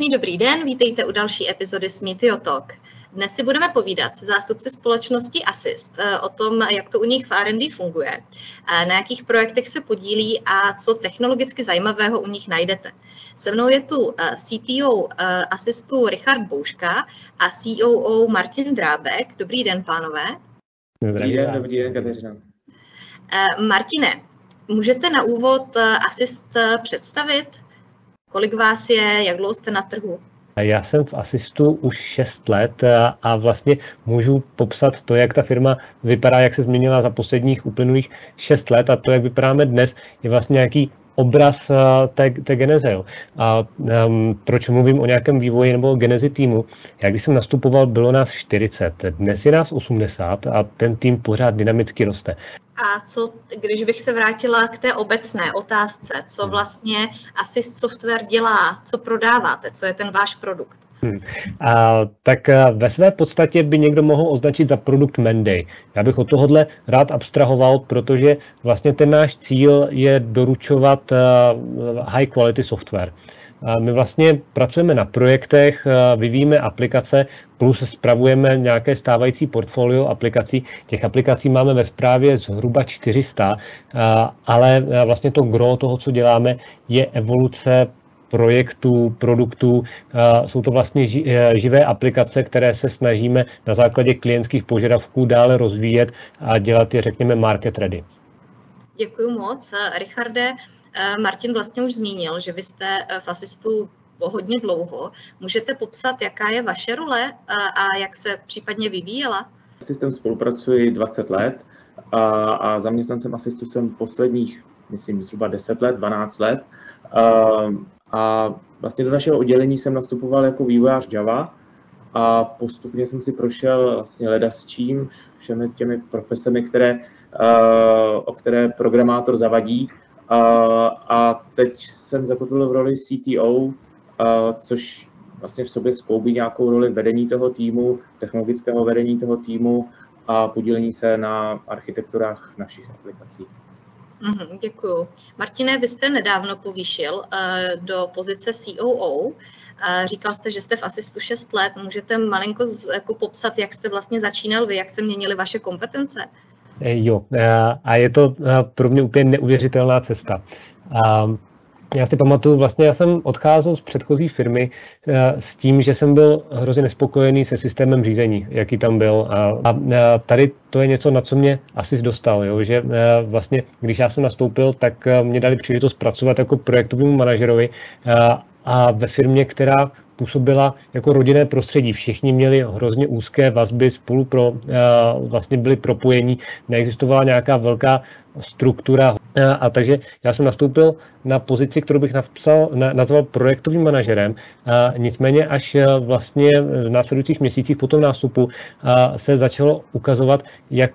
Krásný dobrý den, vítejte u další epizody Smitio Talk. Dnes si budeme povídat se zástupci společnosti Assist eh, o tom, jak to u nich v R&D funguje, eh, na jakých projektech se podílí a co technologicky zajímavého u nich najdete. Se mnou je tu eh, CTO Assistu Richard Bouška a COO Martin Drábek. Dobrý den, pánové. Dobrý den, dobrý den, Kateřina. Martine, můžete na úvod Assist představit? Kolik vás je, jak dlouho jste na trhu? Já jsem v Asistu už 6 let a vlastně můžu popsat to, jak ta firma vypadá, jak se změnila za posledních uplynulých 6 let a to, jak vypadáme dnes, je vlastně nějaký obraz té, té geneze. Jo. A um, proč mluvím o nějakém vývoji nebo o genezi týmu? Já když jsem nastupoval, bylo nás 40, dnes je nás 80 a ten tým pořád dynamicky roste. A co, když bych se vrátila k té obecné otázce, co hmm. vlastně Assist Software dělá, co prodáváte, co je ten váš produkt? Hmm. A, tak ve své podstatě by někdo mohl označit za produkt Menday. Já bych od tohohle rád abstrahoval, protože vlastně ten náš cíl je doručovat high quality software. My vlastně pracujeme na projektech, vyvíjíme aplikace, plus spravujeme nějaké stávající portfolio aplikací. Těch aplikací máme ve správě zhruba 400, ale vlastně to gro toho, co děláme, je evoluce projektů, produktů. Jsou to vlastně živé aplikace, které se snažíme na základě klientských požadavků dále rozvíjet a dělat je, řekněme, market ready. Děkuji moc. Richarde, Martin vlastně už zmínil, že vy jste v Asistu hodně dlouho. Můžete popsat, jaká je vaše role a jak se případně vyvíjela? Systém spolupracuji 20 let a, a zaměstnancem Asistu jsem posledních, myslím, zhruba 10 let, 12 let. A, vlastně do našeho oddělení jsem nastupoval jako vývojář Java a postupně jsem si prošel vlastně leda s čím, všemi těmi profesemi, které, o které programátor zavadí. A teď jsem zakotvil v roli CTO, což vlastně v sobě skloubí nějakou roli vedení toho týmu, technologického vedení toho týmu a podílení se na architekturách našich aplikací. Mm, děkuju. Martine, vy jste nedávno povýšil uh, do pozice COO. Uh, říkal jste, že jste v Asistu 6 let. Můžete malinko z, jako popsat, jak jste vlastně začínal vy, jak se měnily vaše kompetence? Eh, jo, a je to pro mě úplně neuvěřitelná cesta. Já si pamatuju, vlastně já jsem odcházel z předchozí firmy eh, s tím, že jsem byl hrozně nespokojený se systémem řízení, jaký tam byl. A, a tady to je něco, na co mě asi dostal, jo? že eh, vlastně, když já jsem nastoupil, tak eh, mě dali příležitost pracovat jako projektovému manažerovi a ve firmě, která působila jako rodinné prostředí. Všichni měli hrozně úzké vazby, spolu pro, vlastně byli propojení, neexistovala nějaká velká struktura. A takže já jsem nastoupil na pozici, kterou bych napsal, na, nazval projektovým manažerem. A nicméně až vlastně v následujících měsících po tom nástupu se začalo ukazovat, jak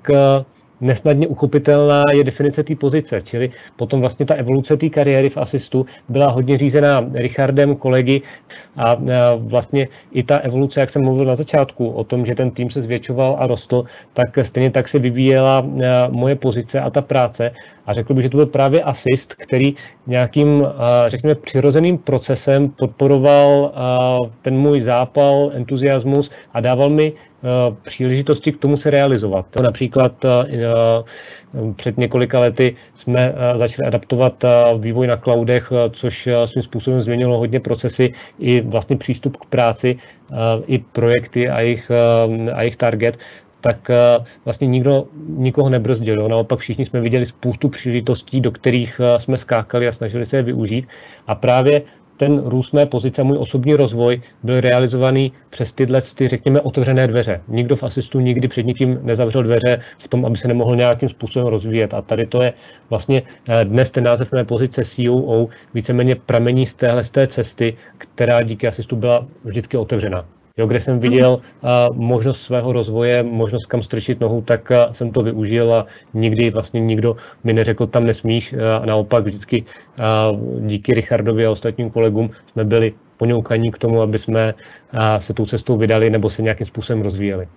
nesnadně uchopitelná je definice té pozice, čili potom vlastně ta evoluce té kariéry v asistu byla hodně řízená Richardem, kolegy a vlastně i ta evoluce, jak jsem mluvil na začátku, o tom, že ten tým se zvětšoval a rostl, tak stejně tak se vyvíjela moje pozice a ta práce. A řekl bych, že to byl právě asist, který nějakým, řekněme, přirozeným procesem podporoval ten můj zápal, entuziasmus a dával mi příležitosti k tomu se realizovat. Například před několika lety jsme začali adaptovat vývoj na cloudech, což svým způsobem změnilo hodně procesy i vlastně přístup k práci, i projekty a jejich, a jejich target tak vlastně nikdo nikoho nebrzdil. Jo. Naopak všichni jsme viděli spoustu příležitostí, do kterých jsme skákali a snažili se je využít. A právě ten růst mé pozice, můj osobní rozvoj byl realizovaný přes tyhle, ty, řekněme, otevřené dveře. Nikdo v asistu nikdy před nikým nezavřel dveře v tom, aby se nemohl nějakým způsobem rozvíjet. A tady to je vlastně eh, dnes ten název mé pozice COO víceméně pramení z téhle z té cesty, která díky asistu byla vždycky otevřená. Jo, kde jsem viděl uh, možnost svého rozvoje, možnost kam strčit nohu, tak uh, jsem to využil a nikdy vlastně nikdo mi neřekl, tam nesmíš. Uh, a naopak vždycky uh, díky Richardovi a ostatním kolegům jsme byli poňoukaní k tomu, aby jsme uh, se tou cestou vydali nebo se nějakým způsobem rozvíjeli.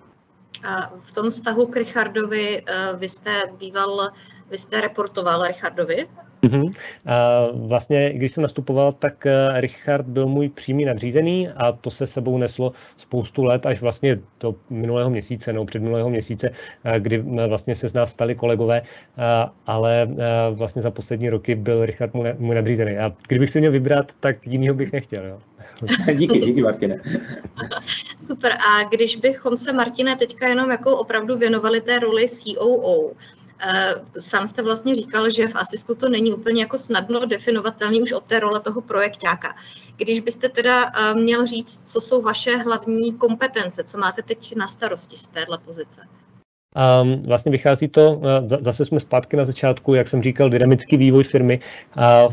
A v tom vztahu k Richardovi, uh, vy jste býval, vy jste reportoval Richardovi Mm-hmm. A vlastně, když jsem nastupoval, tak eh, Richard byl můj přímý nadřízený a to se sebou neslo spoustu let, až vlastně do minulého měsíce, nebo před minulého měsíce, eh, kdy eh, vlastně se z nás stali kolegové, ale vlastně za poslední roky byl Richard můj nadřízený. A kdybych si měl vybrat, tak jinýho bych nechtěl. Jo. díky, díky Martine. Super. A když bychom se, Martine, teďka jenom jako opravdu věnovali té roli COO, sám jste vlastně říkal, že v Asistu to není úplně jako snadno definovatelný už od té role toho projektáka. Když byste teda eh, měl říct, co jsou vaše hlavní kompetence, co máte teď na starosti z téhle pozice? Um, vlastně vychází to, eh, zase jsme zpátky na začátku, jak jsem říkal, dynamický vývoj firmy. Uh,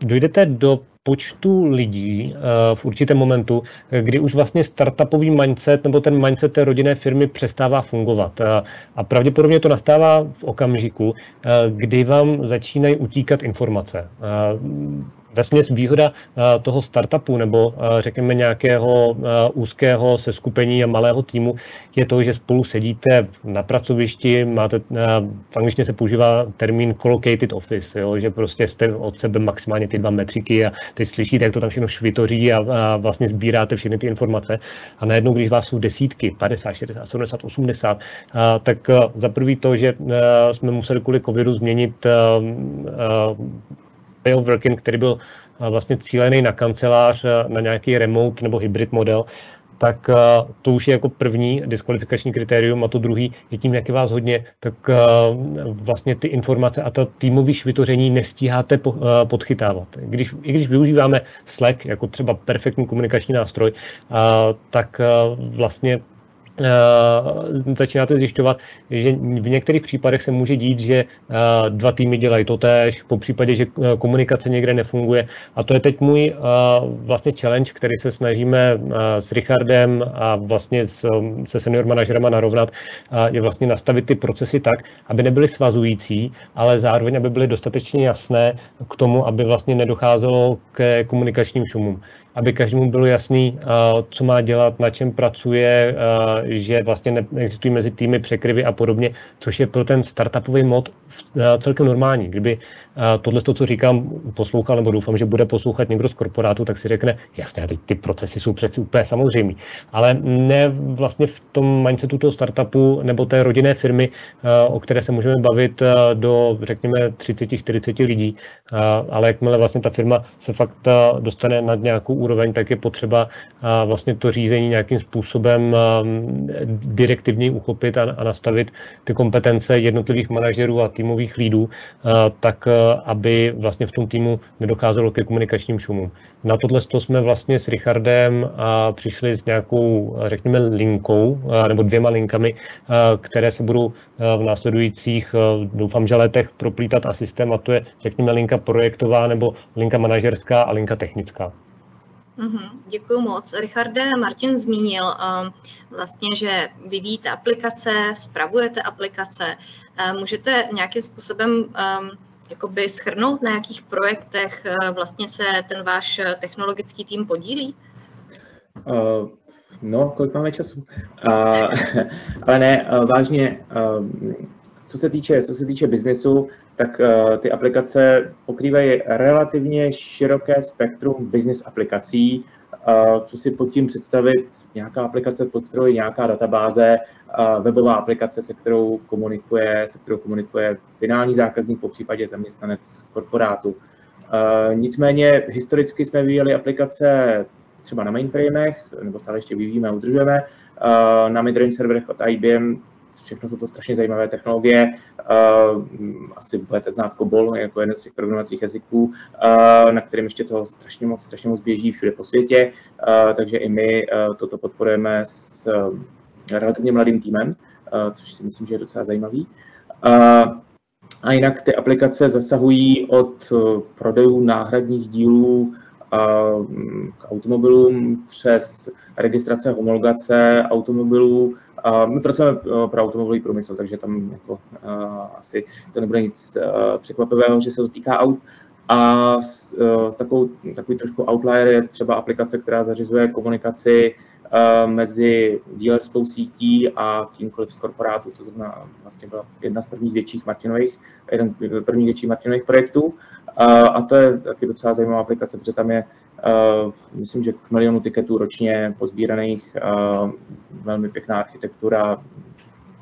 dojdete do počtu lidí uh, v určitém momentu, kdy už vlastně startupový mindset nebo ten mindset té rodinné firmy přestává fungovat. Uh, a pravděpodobně to nastává v okamžiku, kdy vám začínají utíkat informace vesměs výhoda eh, toho startupu nebo eh, řekněme nějakého eh, úzkého seskupení a malého týmu je to, že spolu sedíte na pracovišti, máte, v angličtině se používá termín collocated office, jo, že prostě jste od sebe maximálně ty dva metriky a teď slyšíte, jak to tam všechno švitoří a, a vlastně sbíráte všechny ty informace. A najednou, když vás jsou desítky, 50, 60, 70, 80, a, tak za prvý to, že jsme museli kvůli covidu změnit of working, který byl vlastně cílený na kancelář, na nějaký remote nebo hybrid model, tak to už je jako první diskvalifikační kritérium a to druhý je tím, jak je vás hodně, tak vlastně ty informace a to týmové vytvoření nestíháte podchytávat. Když, I když využíváme Slack jako třeba perfektní komunikační nástroj, tak vlastně začínáte zjišťovat, že v některých případech se může dít, že uh, dva týmy dělají to tež, po případě, že uh, komunikace někde nefunguje. A to je teď můj vlastně challenge, který se snažíme s Richardem a vlastně se senior manažerama narovnat, je vlastně nastavit ty procesy tak, aby nebyly svazující, ale zároveň, aby byly dostatečně jasné k tomu, aby vlastně nedocházelo ke komunikačním šumům aby každému bylo jasný, co má dělat, na čem pracuje, že vlastně neexistují mezi týmy překryvy a podobně, což je pro ten startupový mod celkem normální. Kdyby tohle, to, co říkám, poslouchal, nebo doufám, že bude poslouchat někdo z korporátu, tak si řekne, jasně, teď ty procesy jsou přeci úplně samozřejmé. Ale ne vlastně v tom mindsetu toho startupu nebo té rodinné firmy, o které se můžeme bavit do, řekněme, 30-40 lidí, ale jakmile vlastně ta firma se fakt dostane nad nějakou úroveň, tak je potřeba vlastně to řízení nějakým způsobem direktivně uchopit a, a nastavit ty kompetence jednotlivých manažerů a týmových lídů, tak aby vlastně v tom týmu nedocházelo ke komunikačním šumům. Na tohle jsme vlastně s Richardem přišli s nějakou, řekněme, linkou, nebo dvěma linkami, které se budou v následujících, doufám, že letech proplítat a systém, a to je, řekněme, linka projektová nebo linka manažerská a linka technická. Mm-hmm, děkuji moc. Richarde, Martin zmínil um, vlastně, že vyvíjíte aplikace, spravujete aplikace. Um, můžete nějakým způsobem um, jakoby schrnout, na jakých projektech uh, vlastně se ten váš technologický tým podílí? Uh, no, kolik máme času? Uh, ale ne, uh, vážně, uh, co se týče, co se týče biznesu, tak uh, ty aplikace pokrývají relativně široké spektrum business aplikací. Co si pod tím představit, nějaká aplikace podstroj, nějaká databáze, webová aplikace, se kterou komunikuje, se kterou komunikuje finální zákazník, po případě zaměstnanec korporátu. Nicméně historicky jsme vyvíjeli aplikace třeba na mainframech, nebo stále ještě vyvíjíme a udržujeme, na midrange serverech od IBM všechno jsou to strašně zajímavé technologie. Uh, asi budete znát COBOL jako jeden z těch programovacích jazyků, uh, na kterém ještě toho strašně moc, strašně moc běží všude po světě. Uh, takže i my toto podporujeme s relativně mladým týmem, což si myslím, že je docela zajímavý. A jinak ty aplikace zasahují od prodejů náhradních dílů k automobilům přes registrace, homologace automobilů my pracujeme eh, pro automobilový průmysl, takže tam jako, uh, asi to nebude nic uh, překvapivého, že se to týká aut. A uh, takovou, takový trošku outlier je třeba aplikace, která zařizuje komunikaci mezi dílerskou sítí a kýmkoliv z korporátů. To znamená, vlastně byla jedna z prvních větších Martinových, jeden z prvních větších Martinových projektů. A to je taky docela zajímavá aplikace, protože tam je, myslím, že k milionu tiketů ročně pozbíraných, velmi pěkná architektura,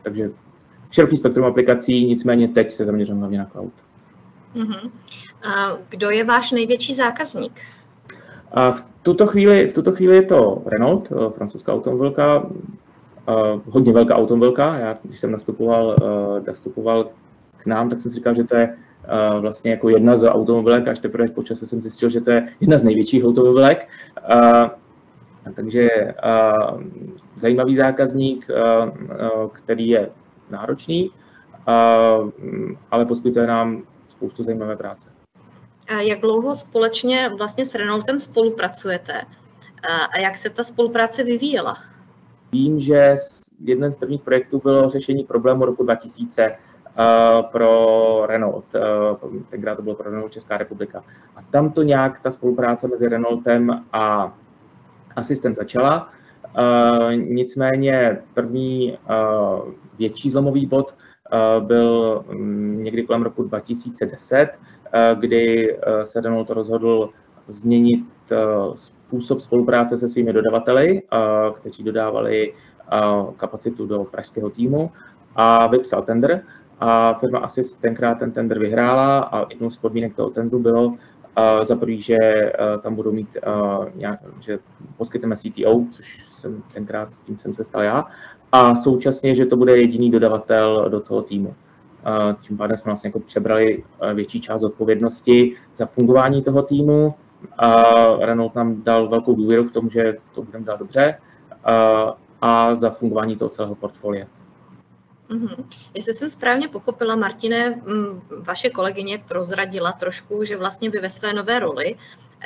takže široký spektrum aplikací, nicméně teď se zaměřím hlavně na cloud. Uh-huh. A kdo je váš největší zákazník? A v tuto chvíli, v tuto chvíli je to Renault, eh, francouzská automobilka, hodně velká automobilka. Já, když jsem nastupoval, nastupoval k nám, tak jsem si říkal, že to je vlastně jako jedna z automobilek, až teprve po čase jsem zjistil, že to je jedna z největších automobilek. Takže zajímavý zákazník, který je náročný, ale poskytuje nám spoustu zajímavé práce. A jak dlouho společně vlastně s Renaultem spolupracujete a jak se ta spolupráce vyvíjela? Vím, že jeden z prvních projektů bylo řešení problému roku 2000 pro Renault. tenkrát to bylo pro Renault Česká republika. A tam to nějak, ta spolupráce mezi Renaultem a Assistant začala. nicméně první větší zlomový bod byl mm, někdy kolem roku 2010, kdy se Renault rozhodl změnit způsob spolupráce se svými dodavateli, kteří dodávali kapacitu do pražského týmu a vypsal tender. A firma asi tenkrát ten tender vyhrála a jednou z podmínek toho tendru bylo, za prvý, že tam budou mít nějak, že poskytneme CTO, což jsem tenkrát s tím jsem se stal já, a současně, že to bude jediný dodavatel do toho týmu. Tím pádem jsme vlastně jako přebrali větší část odpovědnosti za fungování toho týmu. Renault nám dal velkou důvěru v tom, že to budeme dát dobře a za fungování toho celého portfolia. Mm-hmm. Jestli jsem správně pochopila, Martine, vaše kolegyně prozradila trošku, že vlastně vy ve své nové roli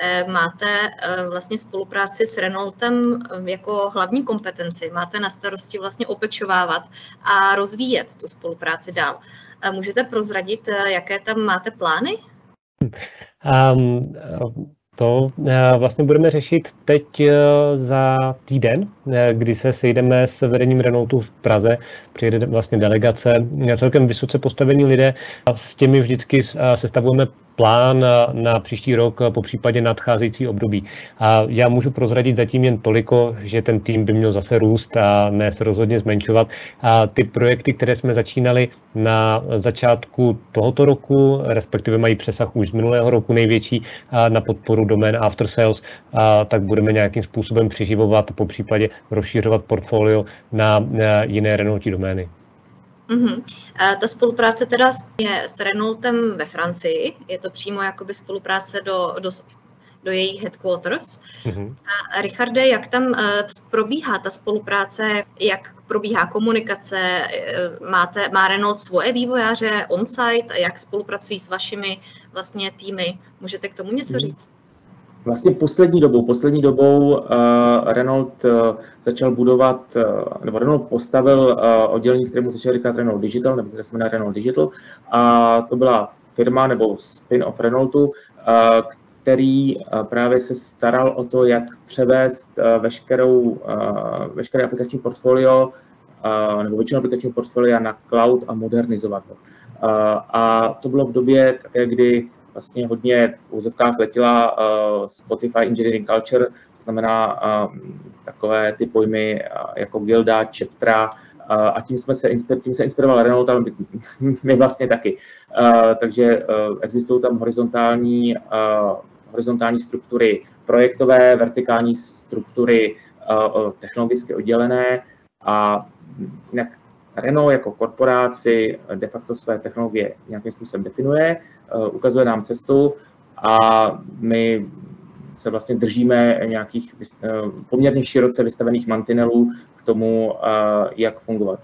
Eh, máte eh, vlastně spolupráci s Renaultem eh, jako hlavní kompetenci, máte na starosti vlastně opečovávat a rozvíjet tu spolupráci dál. Můžete prozradit, jaké tam máte plány? Um, to vlastně budeme řešit teď za týden, kdy se sejdeme s vedením Renaultu v Praze. Přijede vlastně delegace, celkem vysoce postavení lidé a s těmi vždycky sestavujeme plán na příští rok, po případě nadcházející období. A já můžu prozradit zatím jen toliko, že ten tým by měl zase růst a ne se rozhodně zmenšovat. A ty projekty, které jsme začínali na začátku tohoto roku, respektive mají přesah už z minulého roku největší na podporu domén after sales, tak budeme nějakým způsobem přiživovat, po případě rozšířovat portfolio na jiné Renaultí domény. Mm-hmm. Ta spolupráce teda je s Renaultem ve Francii, je to přímo jakoby spolupráce do, do, do jejich headquarters. Mm-hmm. A Richarde, jak tam uh, probíhá ta spolupráce, jak probíhá komunikace, máte, má Renault svoje vývojáře on-site, jak spolupracují s vašimi vlastně týmy, můžete k tomu něco mm-hmm. říct? Vlastně poslední dobou, poslední dobou uh, Renault uh, začal budovat, uh, nebo Renault postavil uh, oddělení, kterému začal říkat Renault Digital, nebo které se jmenuje Renault Digital. A to byla firma nebo spin-off Renaultu, uh, který právě se staral o to, jak převést veškerou, veškeré aplikační portfolio, nebo většinu aplikačního portfolia na cloud a modernizovat ho. A to bylo v době, také, kdy vlastně hodně v úzovkách letěla uh, Spotify Engineering Culture, to znamená uh, takové ty pojmy uh, jako Gilda, uh, a tím, jsme se, tím se inspiroval Renault, ale my vlastně taky. Takže existují tam horizontální, horizontální struktury projektové, vertikální struktury technologicky oddělené a Renault jako korporáci de facto své technologie nějakým způsobem definuje, Eh, ukazuje nám cestu a my se vlastně držíme nějakých eh, poměrně široce vystavených mantinelů k tomu, eh, jak fungovat.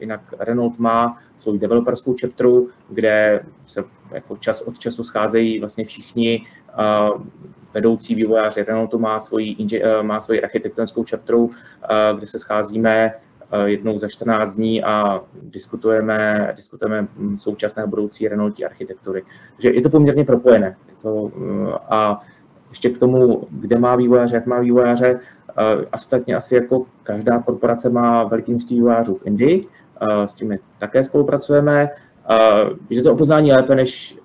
Jinak Renault má svou developerskou chapteru, kde se jako čas od času scházejí vlastně všichni vedoucí vývojáři. Renaultu má svoji, má svoji architektonickou chapteru, kde se scházíme Eh, jednou za 14 dní a diskutujeme, diskutujeme současné a budoucí Renaultí architektury. Takže je to poměrně propojené. Je to, eh, a ještě k tomu, kde má vývojáře, jak má vývojáře, eh, Ostatně asi jako každá korporace má veliký množství vývojářů v Indii, s my také spolupracujeme. Je to opoznání lépe, než,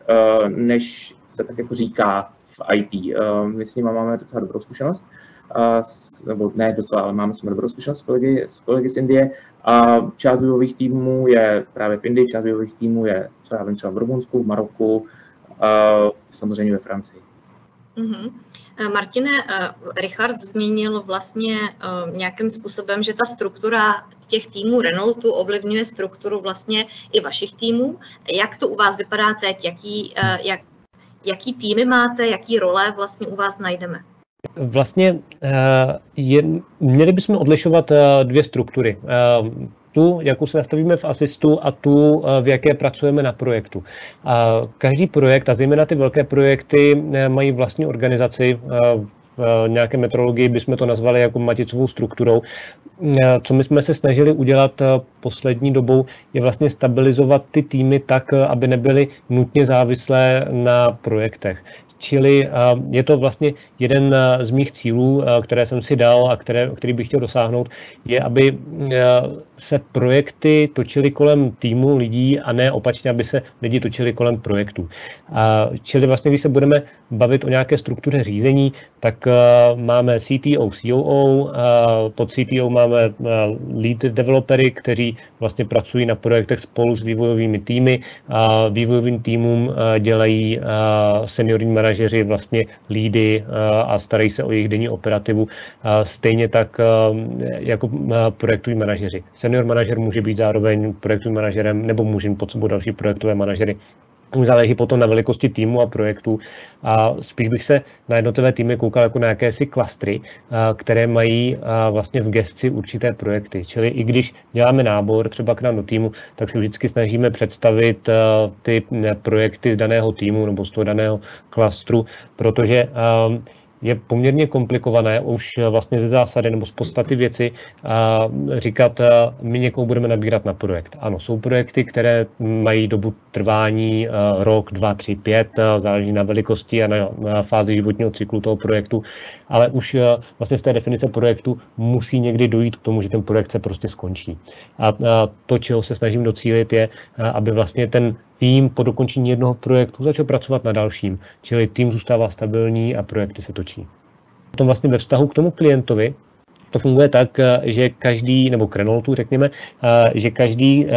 než se tak jako říká v IT. My s nimi máme docela dobrou zkušenost, nebo ne docela, ale máme nimi dobrou zkušenost s kolegy, s kolegy z Indie. A část vývojových týmů je právě v Indii, část vývojových týmů je, co já vím, třeba v Rumunsku, v Maroku, samozřejmě ve Francii. Mm-hmm. Martine, Richard zmínil vlastně nějakým způsobem, že ta struktura těch týmů Renaultu ovlivňuje strukturu vlastně i vašich týmů. Jak to u vás vypadá teď? Jaký, jak, jaký týmy máte, jaký role vlastně u vás najdeme? Vlastně je, měli bychom odlišovat dvě struktury tu, jakou se nastavíme v Asistu a tu, v jaké pracujeme na projektu. Každý projekt, a zejména ty velké projekty, eh, mají vlastní organizaci, eh, v nějaké metrologii bychom to nazvali jako maticovou strukturou. Eh, co my jsme se snažili udělat poslední dobou, je vlastně stabilizovat ty týmy tak, aby nebyly nutně závislé na projektech. Čili eh, je to vlastně jeden eh, z mých cílů, eh, které jsem si dal a které, který bych chtěl dosáhnout, je, aby se projekty točily kolem týmu lidí a ne opačně, aby se lidi točili kolem projektů. Čili vlastně, když se budeme bavit o nějaké struktuře řízení, tak máme CTO, COO, pod CTO máme lead developery, kteří vlastně pracují na projektech spolu s vývojovými týmy. Vývojovým týmům dělají seniorní manažeři vlastně lídy a starají se o jejich denní operativu, stejně tak jako projektoví manažeři. Senior manažer může být zároveň projektovým manažerem nebo může mít pod sebou další projektové manažery. Záleží potom na velikosti týmu a projektu a spíš bych se na jednotlivé týmy koukal jako na jakési klastry, které mají vlastně v gestci určité projekty. Čili i když děláme nábor třeba k nám do týmu, tak se vždycky snažíme představit ty projekty z daného týmu nebo z toho daného klastru, protože je poměrně komplikované už vlastně ze zásady nebo z podstaty věci a říkat, my někoho budeme nabírat na projekt. Ano, jsou projekty, které mají dobu trvání rok, dva, tři, pět, záleží na velikosti a na, na fázi životního cyklu toho projektu, ale už vlastně z té definice projektu musí někdy dojít k tomu, že ten projekt se prostě skončí. A to, čeho se snažím docílit, je, aby vlastně ten tým po dokončení jednoho projektu začal pracovat na dalším, čili tým zůstává stabilní a projekty se točí. Potom vlastně ve vztahu k tomu klientovi to funguje tak, že každý, nebo k Renaultu řekněme, že každý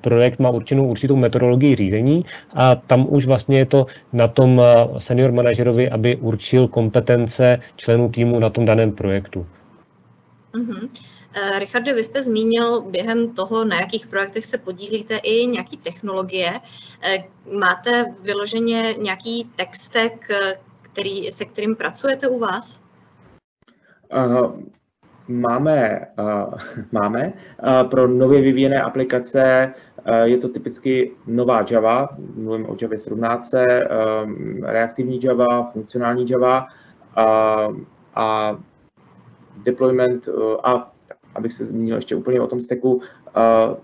projekt má určenou určitou metodologii řízení a tam už vlastně je to na tom senior manažerovi, aby určil kompetence členů týmu na tom daném projektu. Mm-hmm. Richarde, vy jste zmínil během toho, na jakých projektech se podílíte, i nějaký technologie. Eh, máte vyloženě nějaký textek, eh, který, se kterým pracujete u vás? Uh, máme, uh, máme. Uh, pro nově vyvíjené aplikace je to typicky nová Java, mluvím o Java 17, um, reaktivní Java, funkcionální Java a deployment uh, a abych se zmínil ještě úplně o tom steku, uh,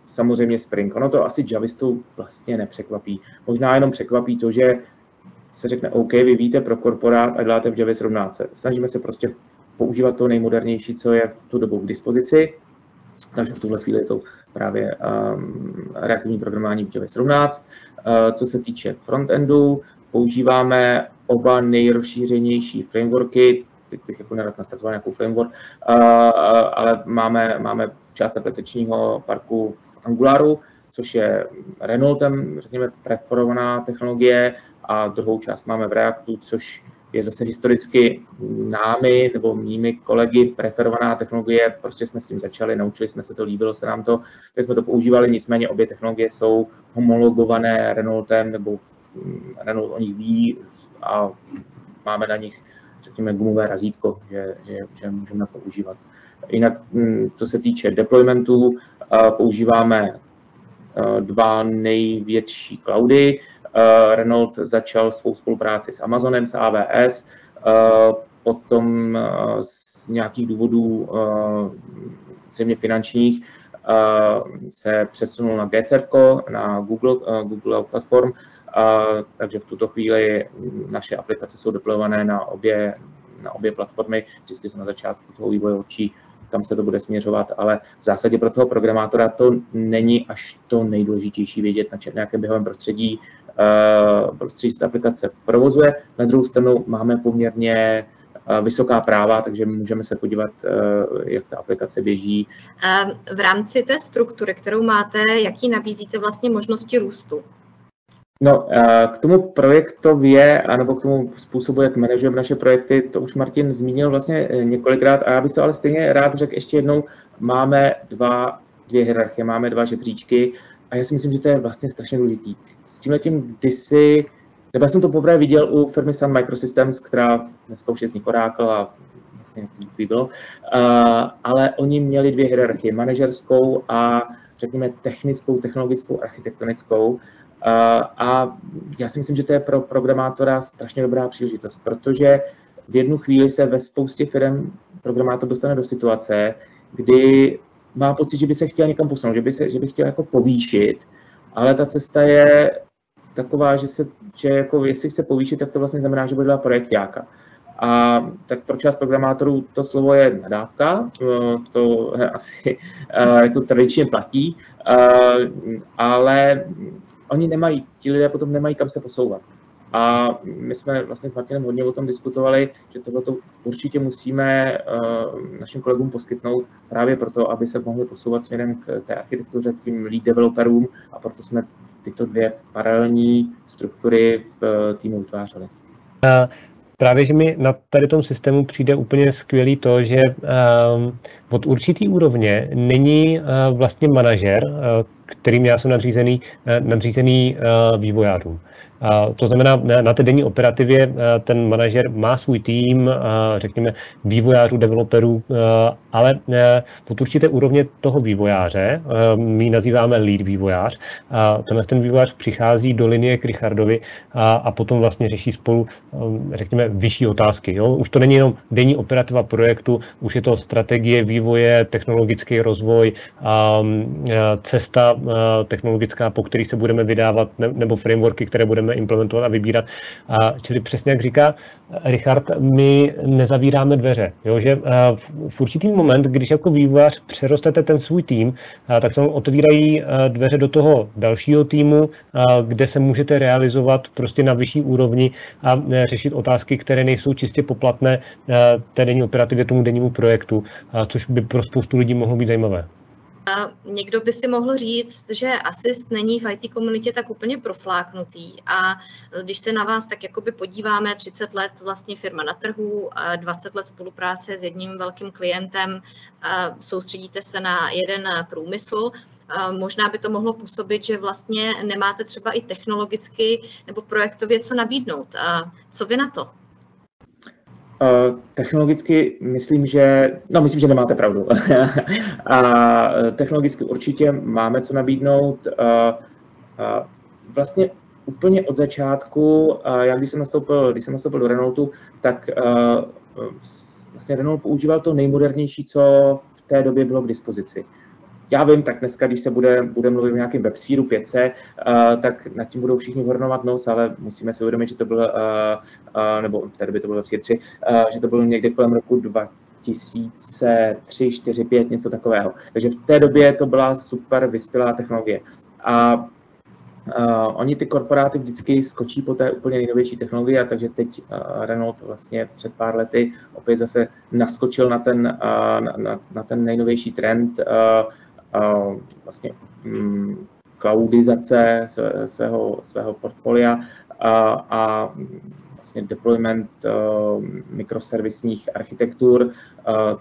samozřejmě Spring. Ono to asi javistů vlastně nepřekvapí. Možná jenom překvapí to, že se řekne OK, vy víte pro korporát a děláte v Javě 17. Snažíme se prostě používat to nejmodernější, co je v tu dobu k dispozici. Takže v tuhle chvíli je to právě um, reaktivní programování v Javě 17. Uh, co se týče frontendu, používáme oba nejrozšířenější frameworky, teď bych jako nerad nastartoval nějakou framework, ale máme, máme část aplikačního parku v Angularu, což je Renaultem, řekněme, preferovaná technologie a druhou část máme v Reactu, což je zase historicky námi nebo mými kolegy preferovaná technologie, prostě jsme s tím začali, naučili jsme se to, líbilo se nám to, tak jsme to používali, nicméně obě technologie jsou homologované Renaultem, nebo Renault o nich ví a máme na nich řekněme, gumové razítko, že, že, že můžeme používat. Jinak, mm, co se týče deploymentu, používáme dva největší cloudy. Renault začal svou spolupráci s Amazonem, s AWS, potom z nějakých důvodů zřejmě finančních se přesunul na GCR, na Google, Google Platform, takže v tuto chvíli naše aplikace jsou deployované na obě, na obě platformy. Vždycky se na začátku toho vývoje určí, kam se to bude směřovat, ale v zásadě pro toho programátora to není až to nejdůležitější vědět, na nějakém běhovém prostředí prostředí se aplikace provozuje. Na druhou stranu máme poměrně vysoká práva, takže můžeme se podívat, jak ta aplikace běží. V rámci té struktury, kterou máte, jaký nabízíte vlastně možnosti růstu? No, k tomu projektově, anebo k tomu způsobu, jak manažujeme naše projekty, to už Martin zmínil vlastně eh, několikrát a já bych to ale stejně rád řekl ještě jednou, máme dva, dvě hierarchie, máme dva žebříčky a já si myslím, že to je vlastně strašně důležitý. S tímhle tím kdysi, nebo já jsem to poprvé viděl u firmy Sun Microsystems, která dneska už je z nich a vlastně bylo, uh, ale oni měli dvě hierarchie, manažerskou a řekněme technickou, technologickou, architektonickou. A já si myslím, že to je pro programátora strašně dobrá příležitost, protože v jednu chvíli se ve spoustě firm programátor dostane do situace, kdy má pocit, že by se chtěl někam posunout, že by, se, že by chtěl jako povýšit, ale ta cesta je taková, že, se, že jako jestli chce povýšit, tak to vlastně znamená, že bude dělat projektáka. A tak pro část programátorů to slovo je nadávka, to asi jako tradičně platí, ale oni nemají, ti lidé potom nemají kam se posouvat. A my jsme vlastně s Martinem hodně o tom diskutovali, že tohle určitě musíme uh, našim kolegům poskytnout právě proto, aby se mohli posouvat směrem k té architektuře, k tím lead developerům a proto jsme tyto dvě paralelní struktury v uh, týmu vytvářeli. Právě, že mi na tady tom systému přijde úplně skvělý to, že um, od určitý úrovně není uh, vlastně manažer, uh, kterým já jsem nadřízený, uh, nadřízený vývojářům. To znamená, na té denní operativě ten manažer má svůj tým, řekněme, vývojářů, developerů, ale pod určité úrovně toho vývojáře, my nazýváme lead vývojář, tenhle ten vývojář přichází do linie k Richardovi a, potom vlastně řeší spolu, řekněme, vyšší otázky. Jo? Už to není jenom denní operativa projektu, už je to strategie vývoje, technologický rozvoj, cesta technologická, po kterých se budeme vydávat, nebo frameworky, které budeme implementovat a vybírat. A, čili přesně jak říká Richard, my nezavíráme dveře. Jo? Že v určitý moment, když jako vývojář přerostete ten svůj tým, tak se otevírají dveře do toho dalšího týmu, kde se můžete realizovat prostě na vyšší úrovni a řešit otázky, které nejsou čistě poplatné té denní operativě tomu dennímu projektu, což by pro spoustu lidí mohlo být zajímavé. Někdo by si mohl říct, že asist není v IT komunitě tak úplně profláknutý a když se na vás tak jakoby podíváme, 30 let vlastně firma na trhu, 20 let spolupráce s jedním velkým klientem, soustředíte se na jeden průmysl, možná by to mohlo působit, že vlastně nemáte třeba i technologicky nebo projektově co nabídnout. Co vy na to? Eh, technologicky myslím, že, no myslím, že nemáte pravdu. a eh, technologicky určitě máme co nabídnout. Eh, vlastně úplně od začátku, já když jsem nastoupil, když jsem nastoupil do Renaultu, tak vlastně Renault používal to nejmodernější, co v té době bylo k dispozici já vím, tak dneska, když se bude, bude mluvit o nějakém WebSphere 5, uh, tak nad tím budou všichni hornovat nos, ale musíme si uvědomit, že to byl, uh, uh, nebo v té době to bylo WebSphere 3, uh, že to bylo někdy kolem roku 2003, 4, 5, něco takového. Takže v té době to byla super vyspělá technologie. A Uh, oni ty korporáty vždycky skočí po té úplně nejnovější technologii, a takže teď uh, Renault vlastně před pár lety opět zase naskočil na ten, uh, na, na, na ten nejnovější trend. Uh, vlastně mm, cloudizace svého, svého portfolia a, a vlastně deployment uh, mikroservisních architektur. Uh,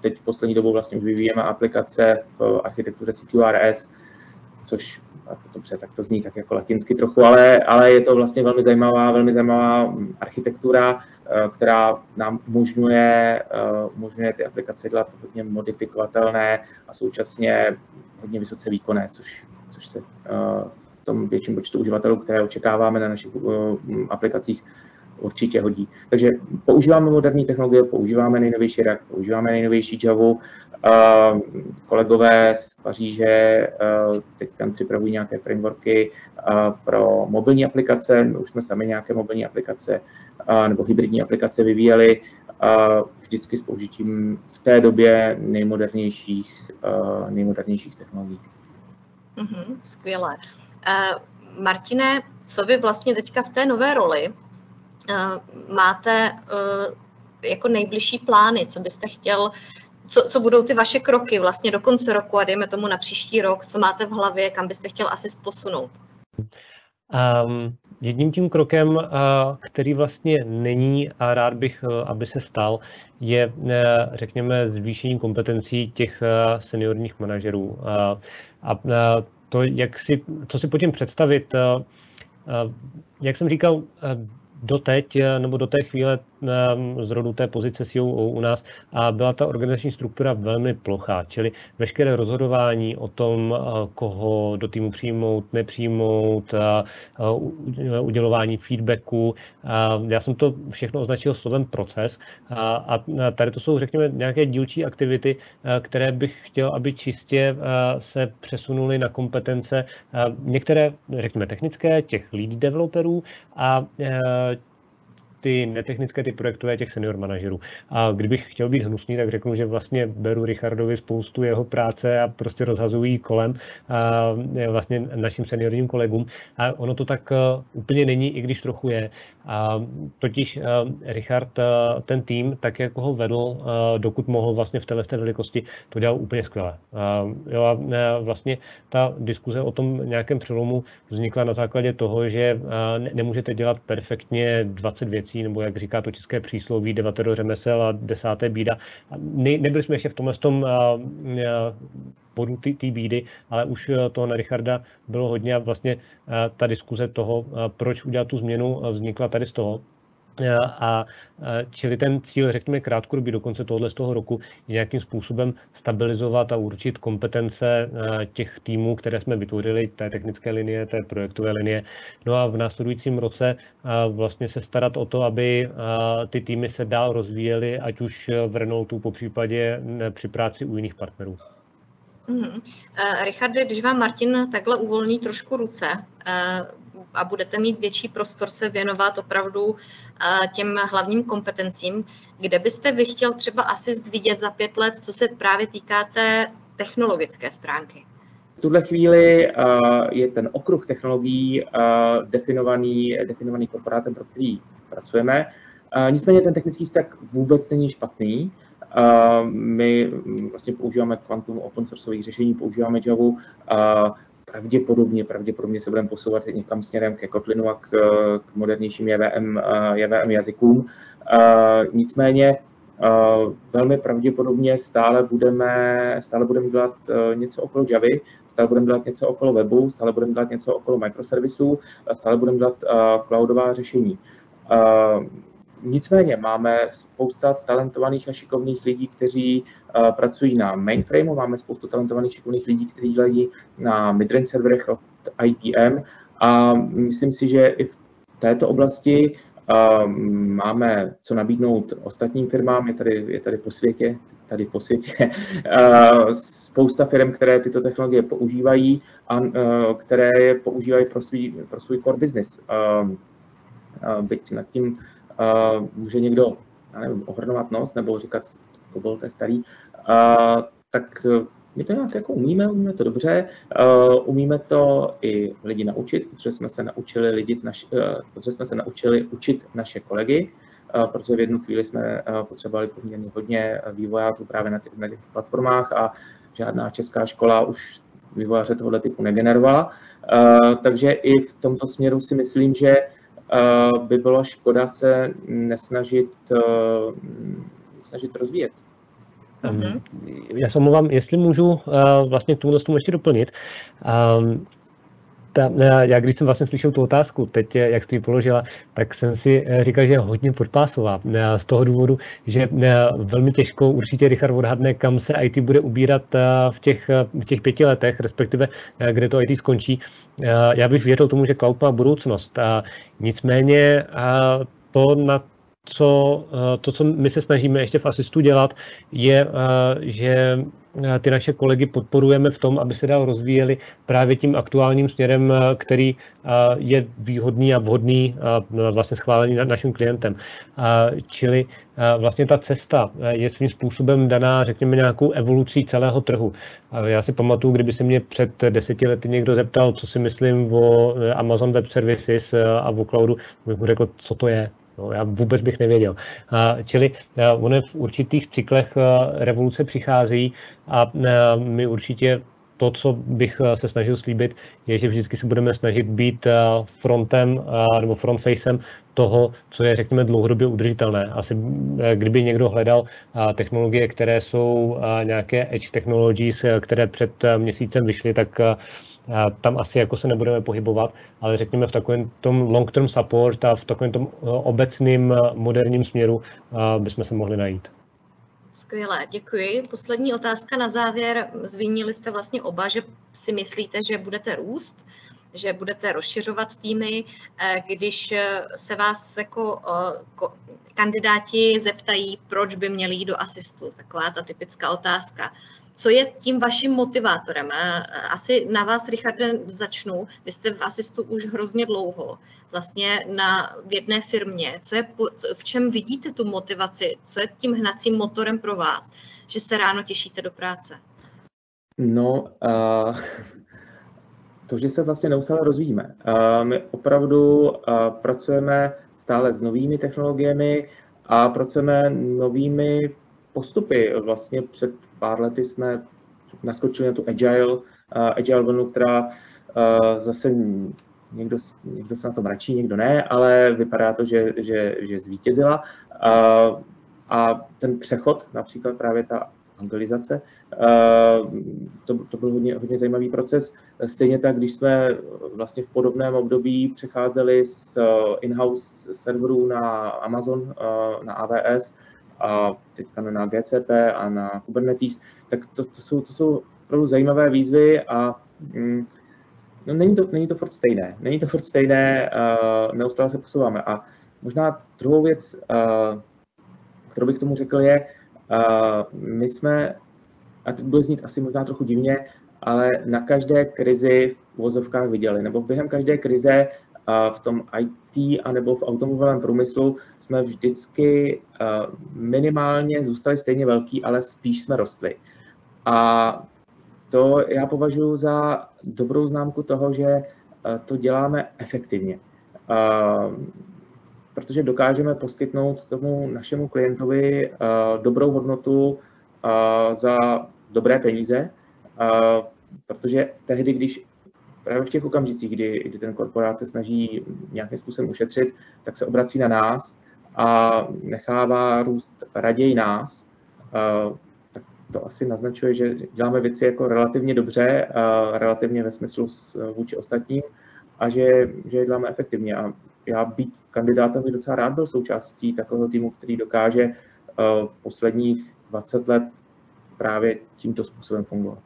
teď poslední dobou vlastně už vyvíjeme aplikace v architektuře CQRS, což dobře, tak to zní tak jako latinsky trochu, ale, ale je to vlastně velmi zajímavá, velmi zajímavá architektura, která nám umožňuje, umožňuje ty aplikace dělat hodně modifikovatelné a současně hodně vysoce výkonné, což, což se eh, v tom větším počtu uživatelů, které očekáváme na našich eh, aplikacích, určitě hodí. Takže používáme moderní technologie, používáme nejnovější React, používáme nejnovější Java. Kolegové z Paříže teď tam připravují nějaké frameworky pro mobilní aplikace. My už jsme sami nějaké mobilní aplikace nebo hybridní aplikace vyvíjeli vždycky s použitím v té době nejmodernějších, nejmodernějších technologií. Mm-hmm, skvělé. Uh, Martine, co vy vlastně teďka v té nové roli máte uh, jako nejbližší plány, co byste chtěl, co, co budou ty vaše kroky vlastně do konce roku a dejme tomu na příští rok, co máte v hlavě, kam byste chtěl asi posunout? Um, jedním tím krokem, uh, který vlastně není a rád bych, aby se stal, je, řekněme, zvýšení kompetencí těch seniorních manažerů. A to, jak si, co si pojďme představit, jak jsem říkal, doteď, nebo do té chvíle z rodu té pozice COO u nás a byla ta organizační struktura velmi plochá, čili veškeré rozhodování o tom, koho do týmu přijmout, nepřijmout, udělování feedbacku. Já jsem to všechno označil slovem proces a tady to jsou, řekněme, nějaké dílčí aktivity, které bych chtěl, aby čistě se přesunuly na kompetence některé, řekněme, technické, těch lead developerů a ty netechnické, ty projektové těch senior manažerů. A kdybych chtěl být hnusný, tak řeknu, že vlastně beru Richardovi spoustu jeho práce a prostě rozhazují kolem a vlastně našim seniorním kolegům. A ono to tak e, úplně není, i když trochu je. A totiž e, Richard, e, ten tým, tak jak ho vedl, dokud mohl vlastně v této velikosti, to dělal úplně skvěle. Jo, a vlastně ta diskuze o tom nějakém přelomu vznikla na základě toho, že nemůžete dělat perfektně 20 věcí, věcí, nebo jak říká to české přísloví, devatero řemesel a desáté bída. Ne, nebyli jsme ještě v tomhle tom bodu té bídy, ale už toho na Richarda bylo hodně a vlastně ta diskuze toho, proč udělat tu změnu, vznikla tady z toho. A čili ten cíl, řekněme, krátkodobý do konce tohoto z toho roku je nějakým způsobem stabilizovat a určit kompetence těch týmů, které jsme vytvořili, té technické linie, té projektové linie. No a v následujícím roce vlastně se starat o to, aby ty týmy se dál rozvíjely, ať už v Renaultu, po případě při práci u jiných partnerů. Mm. Uh, Richarde, když vám Martin takhle uvolní trošku ruce, uh, a budete mít větší prostor se věnovat opravdu eh, těm hlavním kompetencím, kde byste vy chtěl třeba asist vidět za pět let, co se právě týká té technologické stránky? V tuhle chvíli uh, je ten okruh technologií uh, definovaný, definovaný korporátem, pro který pracujeme. Uh, nicméně ten technický stack vůbec není špatný. My vlastně používáme kvantum open sourceových řešení, používáme Java, pravděpodobně, pravděpodobně se budeme posouvat někam směrem ke Kotlinu a k, k modernějším JVM, JVM jazykům. Nicméně velmi pravděpodobně stále budeme, stále budeme dělat něco okolo Javy, stále budeme dělat něco okolo webu, stále budeme dělat něco okolo microservisů, stále budeme dělat cloudová řešení. Nicméně máme spousta talentovaných a šikovných lidí, kteří uh, pracují na mainframeu, máme spoustu talentovaných šikovných lidí, kteří dělají na midrange serverech od IBM a myslím si, že i v této oblasti uh, máme co nabídnout ostatním firmám, je tady, je tady po světě, tady po světě uh, spousta firm, které tyto technologie používají a které je používají pro svůj, pro svůj core business. Byť nad tím uh, může někdo, já nevím, ohrnovat nos nebo říkat, to bylo to je starý, uh, tak my to nějak jako umíme, umíme to dobře, uh, umíme to i lidi naučit, protože jsme se naučili lidi, naš, uh, protože jsme se naučili učit naše kolegy, uh, protože v jednu chvíli jsme uh, potřebovali poměrně hodně vývojářů právě na těch, na těch platformách a žádná česká škola už vývojáře tohoto typu negenerovala. Uh, takže i v tomto směru si myslím, že by bylo škoda se nesnažit, eh, nesnažit rozvíjet. Mm-hmm. Já se omlouvám, jestli můžu uh, vlastně k tomu ještě doplnit. Ta, já když jsem vlastně slyšel tu otázku, teď jak jste ji položila, tak jsem si říkal, že je hodně podpásová. Z toho důvodu, že velmi těžko určitě Richard odhadne, kam se IT bude ubírat v těch, v těch pěti letech, respektive kde to IT skončí. Já bych věřil tomu, že cloud má budoucnost. Nicméně to, na co, to, co my se snažíme ještě v Asistu dělat, je, že ty naše kolegy podporujeme v tom, aby se dál rozvíjeli právě tím aktuálním směrem, který je výhodný a vhodný vlastně schválený naším klientem. Čili vlastně ta cesta je svým způsobem daná, řekněme, nějakou evolucí celého trhu. Já si pamatuju, kdyby se mě před deseti lety někdo zeptal, co si myslím o Amazon Web Services a o cloudu, bych mu řekl, co to je. No, já vůbec bych nevěděl. Čili ono v určitých cyklech revoluce přichází a my určitě to, co bych se snažil slíbit, je, že vždycky se budeme snažit být frontem nebo frontfacem toho, co je, řekněme, dlouhodobě udržitelné. Asi kdyby někdo hledal technologie, které jsou nějaké edge technologies, které před měsícem vyšly, tak tam asi jako se nebudeme pohybovat, ale řekněme v takovém tom long-term support a v takovém tom eh, obecným eh, moderním směru eh, bychom se mohli najít. Skvělé, děkuji. Poslední otázka na závěr. Zmínili jste vlastně oba, že si myslíte, že budete růst, že budete rozšiřovat týmy. Když se vás jako kandidáti zeptají, proč by měli jít do asistu, taková ta typická otázka. Co je tím vaším motivátorem? Asi na vás, Richarde, začnu. Vy jste v asistu už hrozně dlouho, vlastně na, v jedné firmě. Co je, v čem vidíte tu motivaci? Co je tím hnacím motorem pro vás, že se ráno těšíte do práce? No, uh, to, že se vlastně neustále rozvíjíme. Uh, my opravdu uh, pracujeme stále s novými technologiemi a pracujeme novými postupy. Vlastně před pár lety jsme naskočili na tu agile, uh, agile vlnu, která uh, zase někdo, někdo se na to mračí, někdo ne, ale vypadá to, že, že, že zvítězila. Uh, a ten přechod, například právě ta angelizace, to, to byl hodně, hodně zajímavý proces. Stejně tak, když jsme vlastně v podobném období přecházeli z in-house serverů na Amazon, na AWS, a teďka na GCP a na Kubernetes, tak to, to, jsou, to jsou opravdu zajímavé výzvy a mm, no, není, to, není to furt stejné. Není to furt stejné, uh, neustále se posouváme. A možná druhou věc, uh, kterou bych tomu řekl, je, uh, my jsme, a to bude znít asi možná trochu divně, ale na každé krizi v vozovkách viděli, nebo během každé krize v tom IT anebo v automobilovém průmyslu jsme vždycky minimálně zůstali stejně velký, ale spíš jsme rostli. A to já považuji za dobrou známku toho, že to děláme efektivně. Protože dokážeme poskytnout tomu našemu klientovi dobrou hodnotu za dobré peníze, protože tehdy, když právě v těch okamžicích, kdy, kdy ten korporát se snaží nějakým způsobem ušetřit, tak se obrací na nás a nechává růst raději nás, tak to asi naznačuje, že děláme věci jako relativně dobře, relativně ve smyslu vůči ostatním a že, že je děláme efektivně. A já být kandidátem bych docela rád byl součástí takového týmu, který dokáže posledních 20 let právě tímto způsobem fungovat.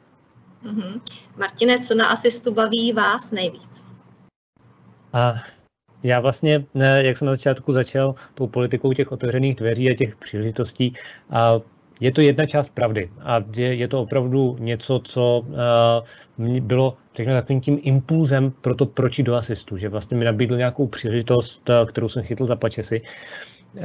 Mm-hmm. Martine, co na asistu baví vás nejvíc? A já vlastně, jak jsem na začátku začal tou politikou těch otevřených dveří a těch příležitostí, a je to jedna část pravdy a je, je to opravdu něco, co uh, bylo řekněme, takovým tím impulzem pro to, proč do asistu, že vlastně mi nabídl nějakou příležitost, kterou jsem chytl za pačesy.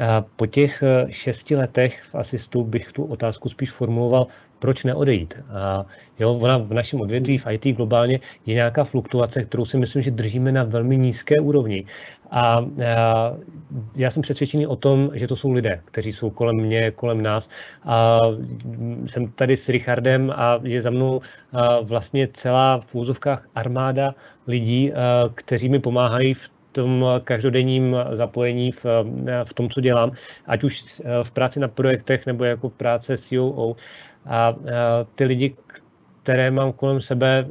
A po těch šesti letech v asistu bych tu otázku spíš formuloval, proč neodejít. A jo, ona v našem odvětví, v IT globálně, je nějaká fluktuace, kterou si myslím, že držíme na velmi nízké úrovni. A, a já jsem přesvědčený o tom, že to jsou lidé, kteří jsou kolem mě, kolem nás. A jsem tady s Richardem a je za mnou vlastně celá v úzovkách armáda lidí, kteří mi pomáhají v tom každodenním zapojení v, v tom, co dělám, ať už v práci na projektech nebo jako práce COO. A ty lidi, které mám kolem sebe,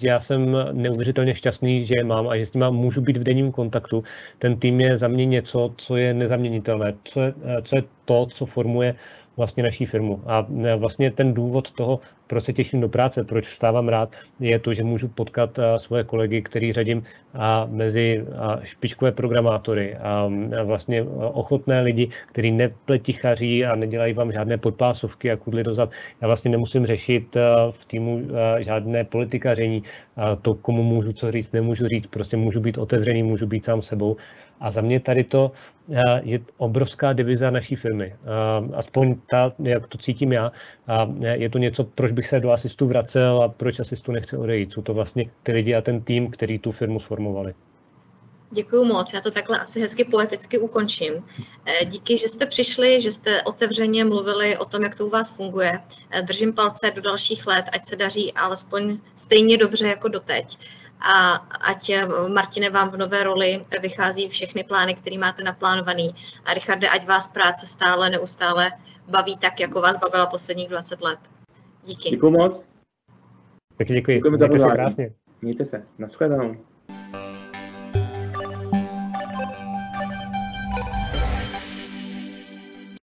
já jsem neuvěřitelně šťastný, že je mám a že s nimi můžu být v denním kontaktu. Ten tým je za mě něco, co je nezaměnitelné, co je, co je to, co formuje vlastně naší firmu. A vlastně ten důvod toho, proč se těším do práce, proč vstávám rád, je to, že můžu potkat svoje kolegy, který řadím mezi špičkové programátory a vlastně ochotné lidi, kteří nepletichaří a nedělají vám žádné podpásovky a kudly dozad. Já vlastně nemusím řešit v týmu žádné politikaření, to, komu můžu co říct, nemůžu říct, prostě můžu být otevřený, můžu být sám sebou. A za mě tady to je obrovská diviza naší firmy. Aspoň ta, jak to cítím já, je to něco, proč bych se do asistu vracel a proč asistu nechce odejít. Jsou to vlastně ty lidi a ten tým, který tu firmu sformovali. Děkuji moc, já to takhle asi hezky poeticky ukončím. Díky, že jste přišli, že jste otevřeně mluvili o tom, jak to u vás funguje. Držím palce do dalších let, ať se daří alespoň stejně dobře jako doteď a ať eh, Martine vám v nové roli vychází všechny plány, které máte naplánovaný a Richarde, ať vás práce stále, neustále baví tak, jako vás bavila posledních 20 let. Díky. Děkuji moc. Taky děkuji. Děkujeme za pozvání. Mějte se. Naschledanou.